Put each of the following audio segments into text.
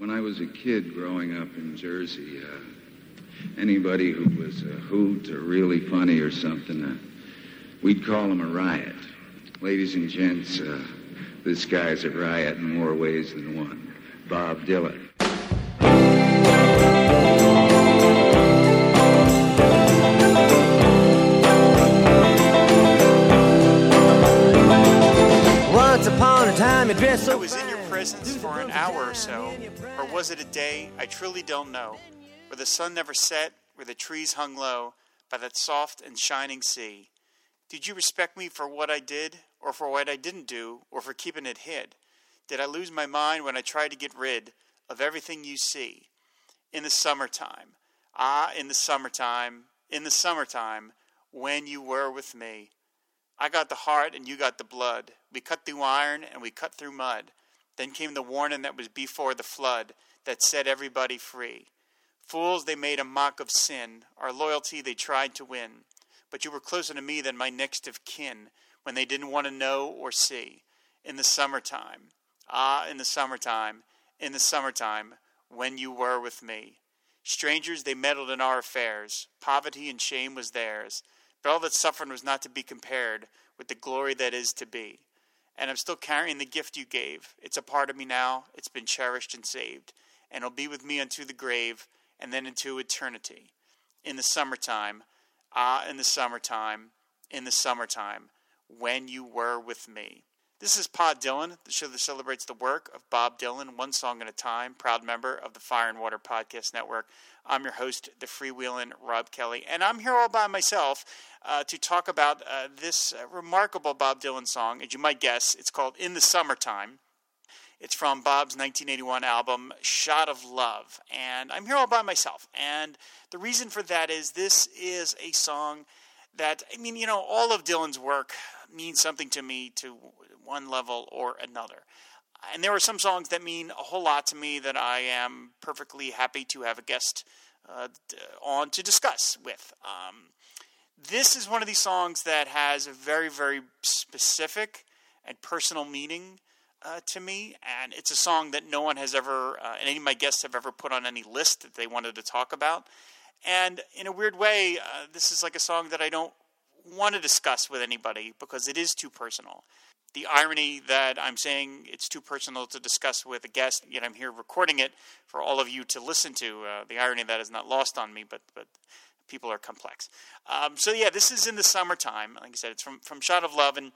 When I was a kid growing up in Jersey, uh, anybody who was a hoot or really funny or something, uh, we'd call him a riot. Ladies and gents, uh, this guy's a riot in more ways than one. Bob Dylan. Once upon a time, you dressed I was in your for an hour or so, or was it a day? I truly don't know. Where the sun never set, where the trees hung low by that soft and shining sea. Did you respect me for what I did, or for what I didn't do, or for keeping it hid? Did I lose my mind when I tried to get rid of everything you see? In the summertime, ah, in the summertime, in the summertime, when you were with me. I got the heart and you got the blood. We cut through iron and we cut through mud. Then came the warning that was before the flood that set everybody free. Fools, they made a mock of sin. Our loyalty they tried to win. But you were closer to me than my next of kin when they didn't want to know or see. In the summertime, ah, in the summertime, in the summertime, when you were with me. Strangers, they meddled in our affairs. Poverty and shame was theirs. But all that suffering was not to be compared with the glory that is to be. And I'm still carrying the gift you gave. It's a part of me now. It's been cherished and saved. And it'll be with me unto the grave and then into eternity. In the summertime, ah, in the summertime, in the summertime, when you were with me. This is Pod Dylan, the show that celebrates the work of Bob Dylan, one song at a time, proud member of the Fire and Water Podcast Network. I'm your host, the freewheeling Rob Kelly, and I'm here all by myself uh, to talk about uh, this uh, remarkable Bob Dylan song. As you might guess, it's called In the Summertime. It's from Bob's 1981 album, Shot of Love. And I'm here all by myself. And the reason for that is this is a song that, I mean, you know, all of Dylan's work means something to me to one level or another. And there are some songs that mean a whole lot to me that I am perfectly happy to have a guest uh, on to discuss with. Um, this is one of these songs that has a very, very specific and personal meaning uh, to me, and it's a song that no one has ever, uh, and any of my guests have ever put on any list that they wanted to talk about. And in a weird way, uh, this is like a song that I don't want to discuss with anybody because it is too personal. The irony that I'm saying it's too personal to discuss with a guest, yet I'm here recording it for all of you to listen to. Uh, the irony that is not lost on me, but but people are complex. Um, so yeah, this is in the summertime. Like I said, it's from from Shot of Love, and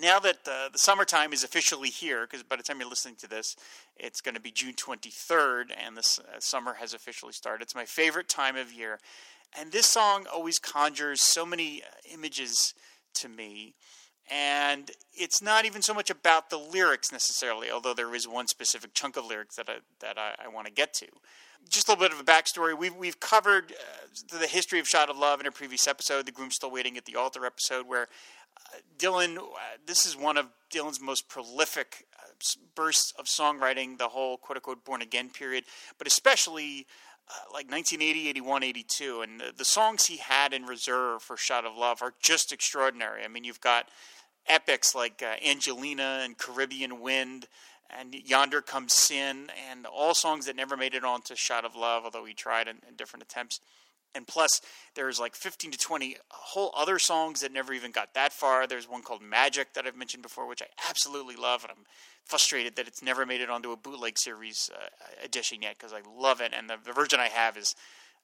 now that uh, the summertime is officially here, because by the time you're listening to this, it's going to be June 23rd, and the uh, summer has officially started. It's my favorite time of year, and this song always conjures so many uh, images to me. And it's not even so much about the lyrics necessarily, although there is one specific chunk of lyrics that I, that I, I want to get to. Just a little bit of a backstory. We've, we've covered uh, the history of Shot of Love in a previous episode, the Groom Still Waiting at the Altar episode, where uh, Dylan, uh, this is one of Dylan's most prolific uh, bursts of songwriting, the whole quote unquote born again period, but especially like 1980, 81, 82. And the, the songs he had in reserve for Shot of Love are just extraordinary. I mean, you've got epics like uh, Angelina and Caribbean Wind and Yonder Comes Sin, and all songs that never made it onto Shot of Love, although he tried in, in different attempts. And plus, there's like 15 to 20 whole other songs that never even got that far. There's one called Magic that I've mentioned before, which I absolutely love, and I'm frustrated that it's never made it onto a bootleg series uh, edition yet because I love it, and the, the version I have is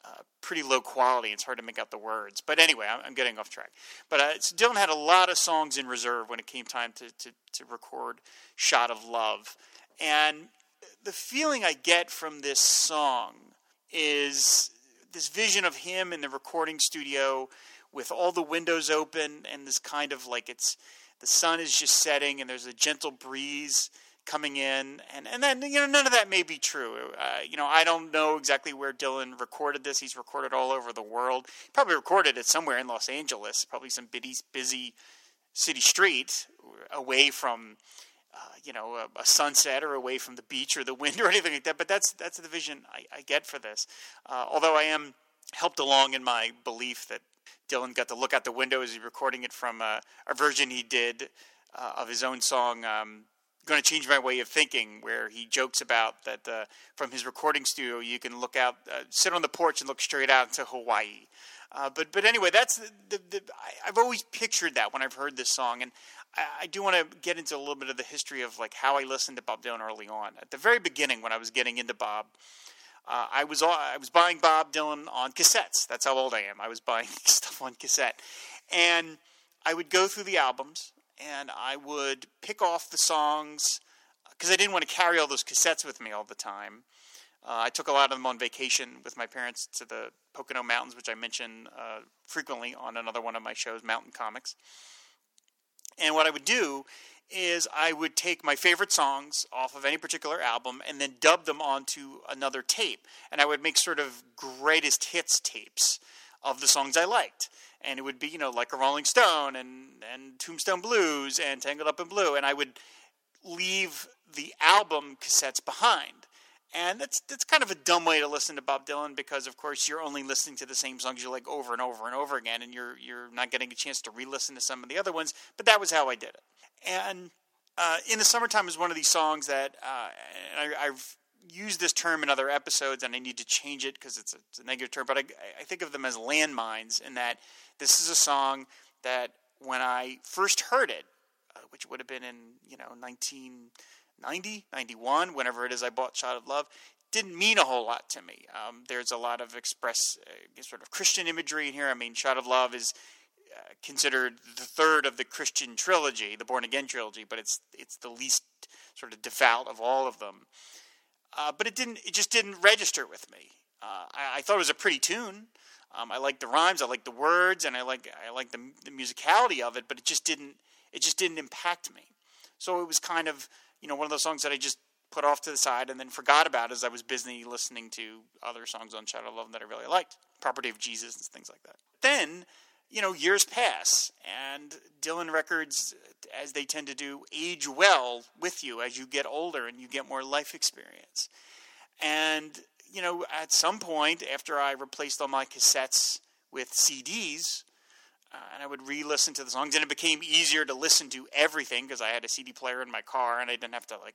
uh, pretty low quality. It's hard to make out the words. But anyway, I'm, I'm getting off track. But uh, so Dylan had a lot of songs in reserve when it came time to, to, to record Shot of Love. And the feeling I get from this song is this vision of him in the recording studio with all the windows open and this kind of like it's the sun is just setting and there's a gentle breeze coming in. And and then you know none of that may be true. Uh, you know i don't know exactly where dylan recorded this. He's recorded all over the world. He probably recorded it somewhere in los angeles probably some busy busy city street away from uh, you know a, a sunset or away from the beach or the wind or anything like that but that's that's the vision i, I get for this uh, although i am helped along in my belief that dylan got to look out the window as he's recording it from uh, a version he did uh, of his own song um, going to change my way of thinking, where he jokes about that uh, from his recording studio, you can look out, sit on the porch and look straight out into Hawaii. Uh, but but anyway, that's the, the, the, I, have always pictured that when I've heard this song, and I, do want to get into a little bit of the history of like how I listened to Bob Dylan early on. At the very beginning, when I was getting into Bob, uh, I was I was buying Bob Dylan on cassettes. That's how old I am. I was buying stuff on cassette, and I would go through the albums and I would pick off the songs because I didn't want to carry all those cassettes with me all the time. Uh, I took a lot of them on vacation with my parents to the Pocono Mountains, which I mention uh, frequently on another one of my shows, Mountain Comics. And what I would do is I would take my favorite songs off of any particular album and then dub them onto another tape. And I would make sort of greatest hits tapes of the songs I liked. And it would be, you know, like a Rolling Stone and, and Tombstone Blues and Tangled Up in Blue. And I would leave the album cassettes behind. And that's that's kind of a dumb way to listen to Bob Dylan because of course you're only listening to the same songs you like over and over and over again and you're you're not getting a chance to re-listen to some of the other ones, but that was how I did it. And uh, in the summertime is one of these songs that uh, I, have used this term in other episodes, and I need to change it because it's, it's, a negative term. But I, I think of them as landmines, in that this is a song that when I first heard it, uh, which would have been in you know 1990, 91, whenever it is I bought "Shot of Love," didn't mean a whole lot to me. Um, there's a lot of express uh, sort of Christian imagery in here. I mean, "Shot of Love" is uh, considered the third of the Christian trilogy, the Born Again trilogy, but it's it's the least sort of devout of all of them. Uh, but it didn't. It just didn't register with me. Uh, I, I, thought it was a pretty tune. Um, I like the rhymes. I like the words, and I like I like the, the musicality of it. But it just didn't. It just didn't impact me. So it was kind of you know one of those songs that I just put off to the side and then forgot about as I was busy listening to other songs on Shot of Love that I really liked, Property of Jesus and things like that. Then you know, years pass, and Dylan records, as they tend to do, age well with you as you get older and you get more life experience. And, you know, at some point, after I replaced all my cassettes with CDs, uh, and I would re listen to the songs, and it became easier to listen to everything because I had a CD player in my car and I didn't have to, like,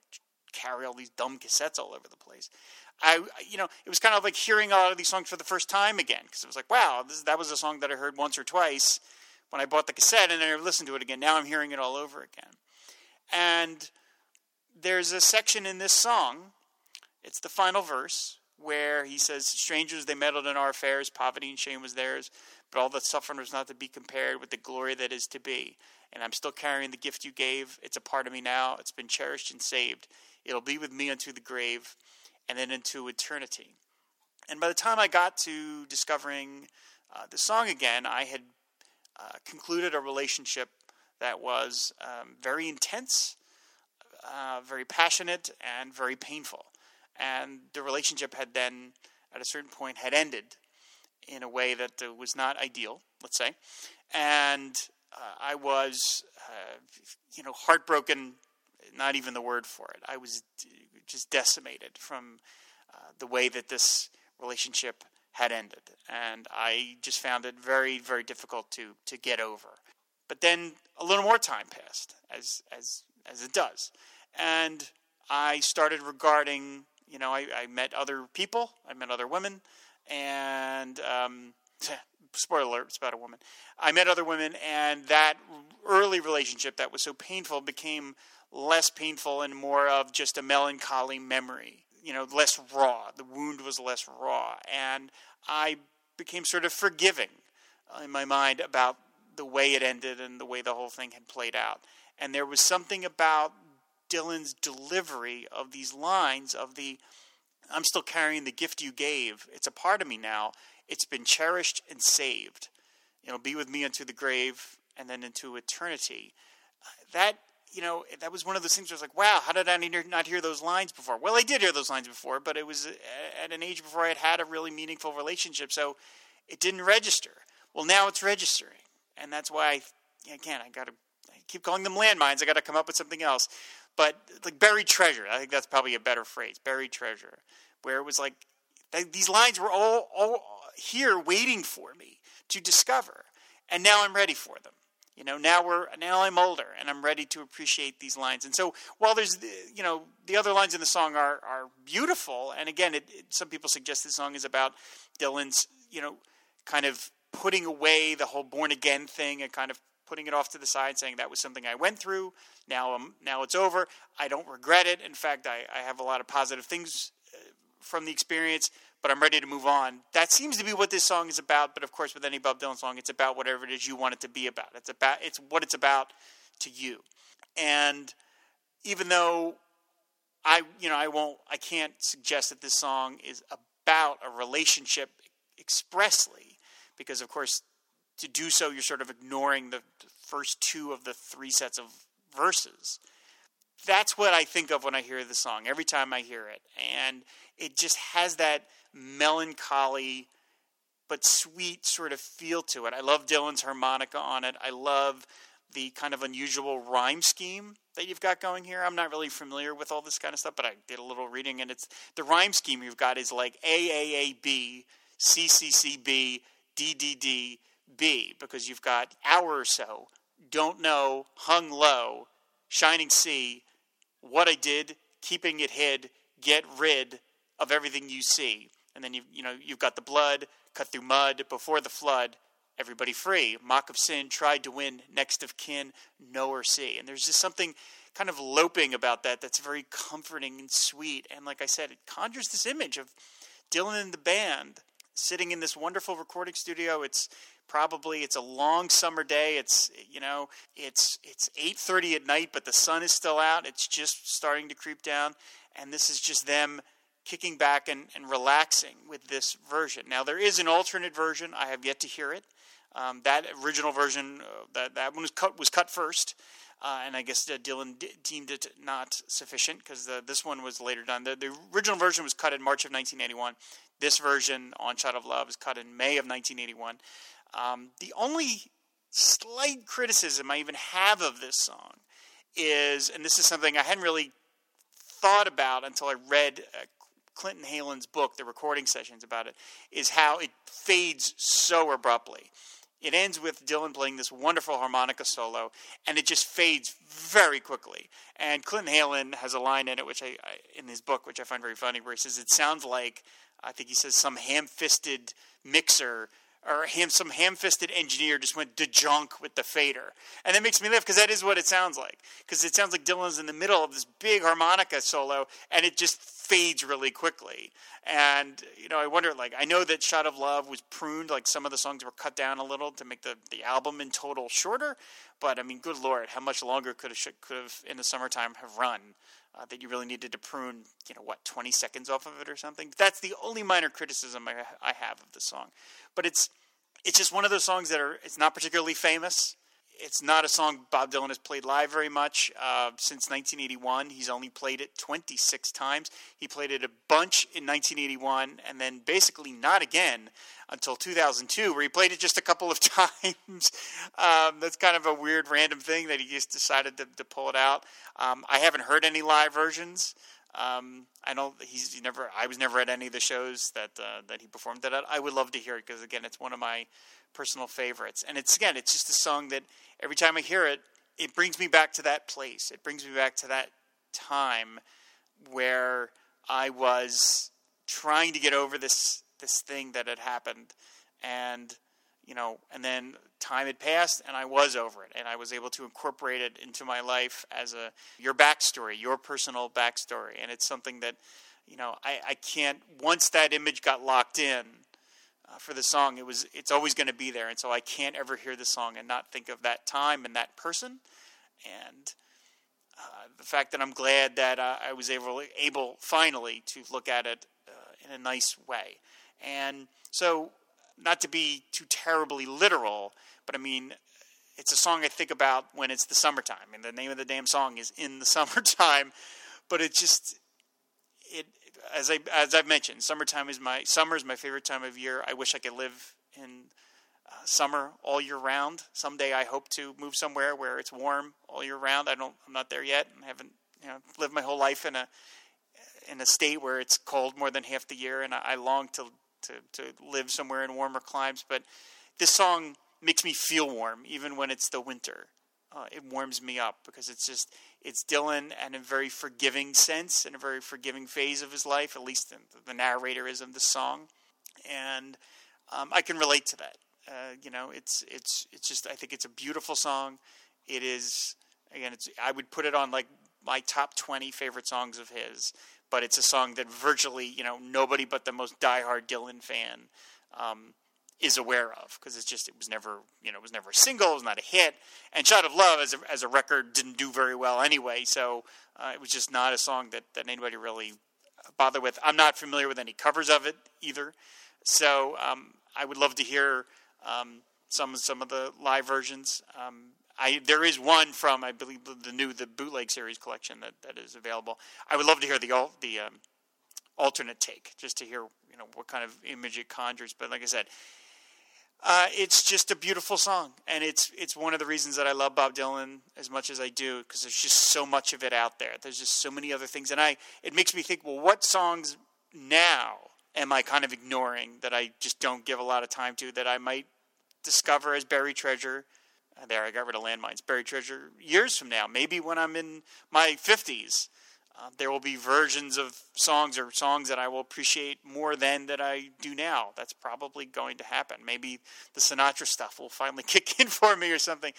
carry all these dumb cassettes all over the place. I, you know, it was kind of like hearing a lot of these songs for the first time again because it was like, wow, this, that was a song that I heard once or twice when I bought the cassette, and then I listened to it again. Now I'm hearing it all over again. And there's a section in this song. It's the final verse where he says, "Strangers they meddled in our affairs, poverty and shame was theirs, but all the suffering was not to be compared with the glory that is to be. And I'm still carrying the gift you gave. It's a part of me now. It's been cherished and saved. It'll be with me unto the grave." and then into eternity. And by the time I got to discovering uh, the song again, I had uh, concluded a relationship that was um, very intense, uh, very passionate, and very painful. And the relationship had then, at a certain point, had ended in a way that was not ideal, let's say. And uh, I was, uh, you know, heartbroken. Not even the word for it. I was just decimated from uh, the way that this relationship had ended, and I just found it very, very difficult to to get over. But then a little more time passed, as as as it does, and I started regarding. You know, I, I met other people. I met other women, and um, spoiler alert, it's about a woman. I met other women, and that early relationship that was so painful became less painful and more of just a melancholy memory. You know, less raw. The wound was less raw. And I became sort of forgiving in my mind about the way it ended and the way the whole thing had played out. And there was something about Dylan's delivery of these lines of the I'm still carrying the gift you gave. It's a part of me now. It's been cherished and saved. It'll be with me unto the grave and then into eternity. That you know, that was one of those things where I was like, wow, how did I not hear those lines before? Well, I did hear those lines before, but it was uh, at an age before I had had a really meaningful relationship, so it didn't register. Well, now it's registering, and that's why, I, again, I got to keep calling them landmines. I got to come up with something else. But like buried treasure, I think that's probably a better phrase, buried treasure, where it was like these lines were all, all here waiting for me to discover, and now I'm ready for them. You know, now we're now I'm older and I'm ready to appreciate these lines. And so while there's you know the other lines in the song are are beautiful, and again, it, it, some people suggest this song is about Dylan's you know kind of putting away the whole born again thing and kind of putting it off to the side, saying that was something I went through. Now, um, now it's over. I don't regret it. In fact, I, I have a lot of positive things uh, from the experience, but I'm ready to move on. That seems to be what this song is about. But of course, with any Bob Dylan song, it's about whatever it is you want it to be about. It's about it's what it's about to you. And even though I, you know, I won't, I can't suggest that this song is about a relationship expressly, because of course, to do so, you're sort of ignoring the first two of the three sets of verses. That's what I think of when I hear the song every time I hear it. And it just has that melancholy but sweet sort of feel to it. I love Dylan's harmonica on it. I love the kind of unusual rhyme scheme that you've got going here. I'm not really familiar with all this kind of stuff, but I did a little reading, and it's the rhyme scheme you've got is like A A A B C C C B D D D B because you've got hour or so, don't know, hung low, shining sea, what I did, keeping it hid, get rid of everything you see. And then you you know you've got the blood cut through mud before the flood. Everybody free. Mock of sin tried to win. Next of kin, know or see. And there's just something kind of loping about that that's very comforting and sweet. And like I said, it conjures this image of Dylan and the band sitting in this wonderful recording studio. It's probably it's a long summer day. It's you know it's it's 8:30 at night but the sun is still out. It's just starting to creep down. And this is just them kicking back and, and relaxing with this version. Now there is an alternate version. I have yet to hear it. Um, that original version uh, that that one was cut was cut first. Uh, and I guess uh, Dylan d- deemed it not sufficient because this one was later done. The, the, original version was cut in March of 1981. This version on Shot of Love was cut in May of 1981. Um, the only slight criticism I even have of this song is, and this is something I hadn't really thought about until I read uh, Clinton Heylin's book, The Recording Sessions, about it, is how it fades so abruptly. It ends with Dylan playing this wonderful harmonica solo, and it just fades very quickly. And Clinton Heylin has a line in it, which I, I in his book, which I find very funny, where he says it sounds like I think he says some ham-fisted mixer or ham, some ham-fisted engineer just went to junk with the fader, and that makes me laugh because that is what it sounds like. Because it sounds like Dylan's in the middle of this big harmonica solo, and it just fades really quickly. And you know, I wonder, like, I know that "Shot of Love" was pruned, like some of the songs were cut down a little to make the the album in total shorter. But I mean, good lord, how much longer could have could have in the summertime have run? Uh, that you really needed to prune, you know, what, 20 seconds off of it or something. That's the only minor criticism I, I have of the song. But it's it's just one of those songs that are it's not particularly famous. It's not a song Bob Dylan has played live very much uh, since 1981. He's only played it 26 times. He played it a bunch in 1981, and then basically not again until 2002, where he played it just a couple of times. um, that's kind of a weird, random thing that he just decided to, to pull it out. Um, I haven't heard any live versions. Um, I know he's never. I was never at any of the shows that uh, that he performed at. I would love to hear it because again, it's one of my personal favorites. And it's again, it's just a song that every time I hear it, it brings me back to that place. It brings me back to that time where I was trying to get over this this thing that had happened, and you know, and then time had passed and I was over it and I was able to incorporate it into my life as a your backstory, your personal backstory. And it's something that, you know, I, I can't once that image got locked in uh, for the song, it was it's always going to be there. And so I can't ever hear the song and not think of that time and that person. And uh, the fact that I'm glad that uh, I was able able finally to look at it uh, in a nice way. And so not to be too terribly literal, but I mean, it's a song I think about when it's the summertime, and the name of the damn song is "In the Summertime." But it just it as I as I've mentioned, summertime is my summer is my favorite time of year. I wish I could live in uh, summer all year round. Someday I hope to move somewhere where it's warm all year round. I don't. I'm not there yet. I haven't you know lived my whole life in a in a state where it's cold more than half the year, and I, I long to to, to live somewhere in warmer climes. But this song makes me feel warm, even when it's the winter. Uh, it warms me up because it's just it's Dylan in a very forgiving sense, and a very forgiving phase of his life. At least the, the narrator is of the song, and um, I can relate to that. Uh, you know, it's it's it's just I think it's a beautiful song. It is again, it's I would put it on like my top twenty favorite songs of his, but it's a song that virtually you know nobody but the most diehard Dylan fan um, is aware of because it's just it was never you know it was never a single, it was not a hit, and "Shot of Love" as a, as a record didn't do very well anyway, so uh, it was just not a song that that anybody really bothered with. I'm not familiar with any covers of it either, so um, I would love to hear um, some some of the live versions. Um, I there is one from I believe the new the bootleg series collection that, that is available. I would love to hear the the um, alternate take just to hear you know what kind of image it conjures. But like I said, uh, it's just a beautiful song, and it's it's one of the reasons that I love Bob Dylan as much as I do because there's just so much of it out there. There's just so many other things, and I it makes me think, well, what songs now am I kind of ignoring that I just don't give a lot of time to that I might discover as buried treasure? Uh, there, I got rid of landmines. Buried treasure years from now, maybe when I'm in my fifties uh, there will be versions of songs or songs that I will appreciate more than that I do now. That's probably going to happen. Maybe the Sinatra stuff will finally kick in for me or something.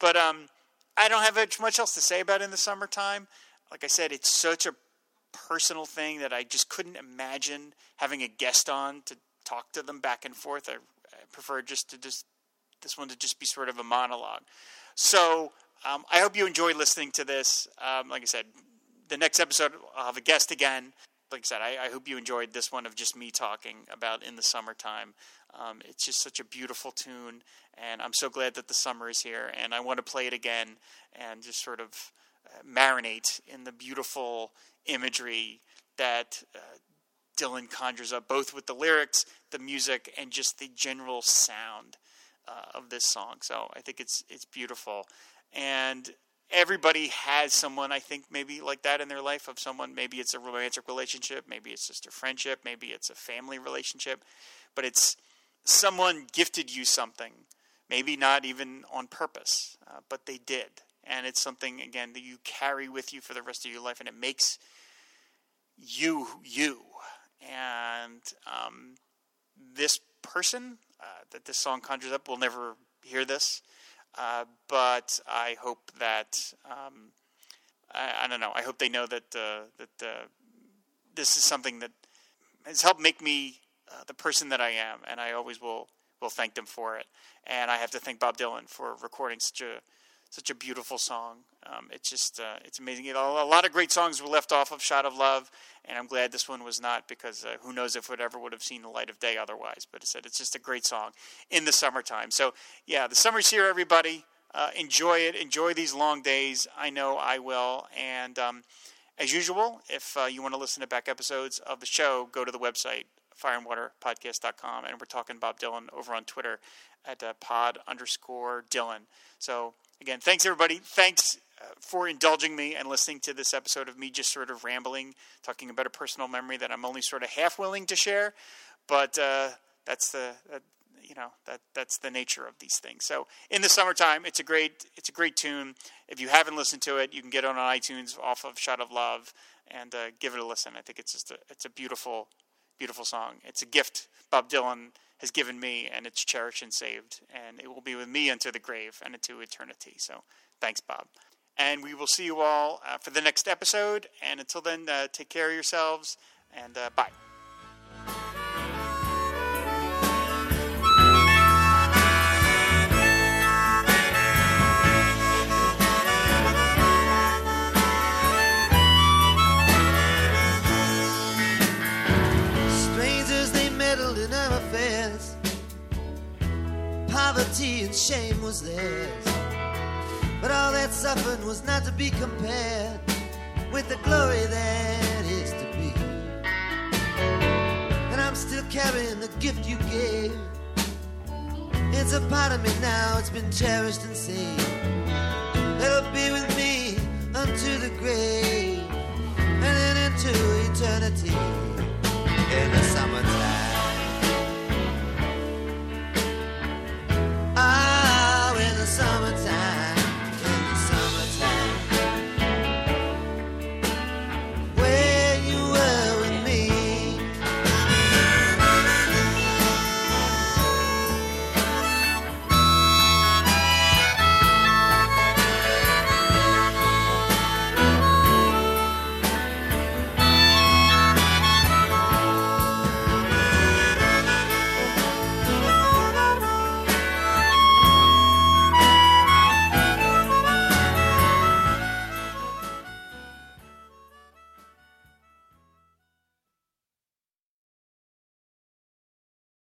But um, I don't have much else to say about in the summertime. Like I said, it's such a personal thing that I just couldn't imagine having a guest on to talk to them back and forth. I, I prefer just to just this one to just be sort of a monologue. So um, I hope you enjoy listening to this. Um, like I said, the next episode, I'll have a guest again. Like I said, I, I hope you enjoyed this one of just me talking about in the summertime. Um, it's just such a beautiful tune, and I'm so glad that the summer is here. And I want to play it again and just sort of uh, marinate in the beautiful imagery that uh, Dylan conjures up, both with the lyrics, the music, and just the general sound uh, of this song. So I think it's it's beautiful. And everybody has someone I think maybe like that in their life of someone maybe it's a romantic relationship, maybe it's just a friendship, maybe it's a family relationship, but it's someone gifted you something, maybe not even on purpose, uh, but they did. And it's something again that you carry with you for the rest of your life and it makes you you. And um, this person uh, that this song conjures up We'll never hear this. Uh, but I hope that um, I, I, don't know. I hope they know that uh, that uh, this is something that has helped make me the person that I am, and I always will will thank them for it. And I have to thank Bob Dylan for recording such a such a beautiful song. Um, it's just uh, it's amazing. a lot of great songs were left off of "Shot of Love," and I'm glad this one was not because uh, who knows if it ever would have seen the light of day otherwise. But it said it's just a great song in the summertime. So yeah, the summer's here, everybody. Uh, enjoy it. Enjoy these long days. I know I will. And um, as usual, if uh, you want to listen to back episodes of the show, go to the website fireandwaterpodcast.com, and we're talking Bob Dylan over on Twitter at uh, pod underscore Dylan. So again, thanks everybody. Thanks uh, for indulging me and listening to this episode of me just sort of rambling, talking about a personal memory that I'm only sort of half willing to share. But uh, that's the uh, you know that that's the nature of these things. So in the summertime, it's a great it's a great tune. If you haven't listened to it, you can get it on iTunes off of Shot of Love and uh, give it a listen. I think it's just a it's a beautiful beautiful song. It's a gift Bob Dylan has given me, and it's cherished and saved, and it will be with me unto the grave and into eternity. So, thanks, Bob. And we will see you all uh, for the next episode. And until then, uh, take care of yourselves, and uh, bye. Poverty and shame was theirs. But all that suffering was not to be compared with the glory that is to be. And I'm still carrying the gift you gave. It's a part of me now, it's been cherished and saved. It'll be with me unto the grave and then into eternity.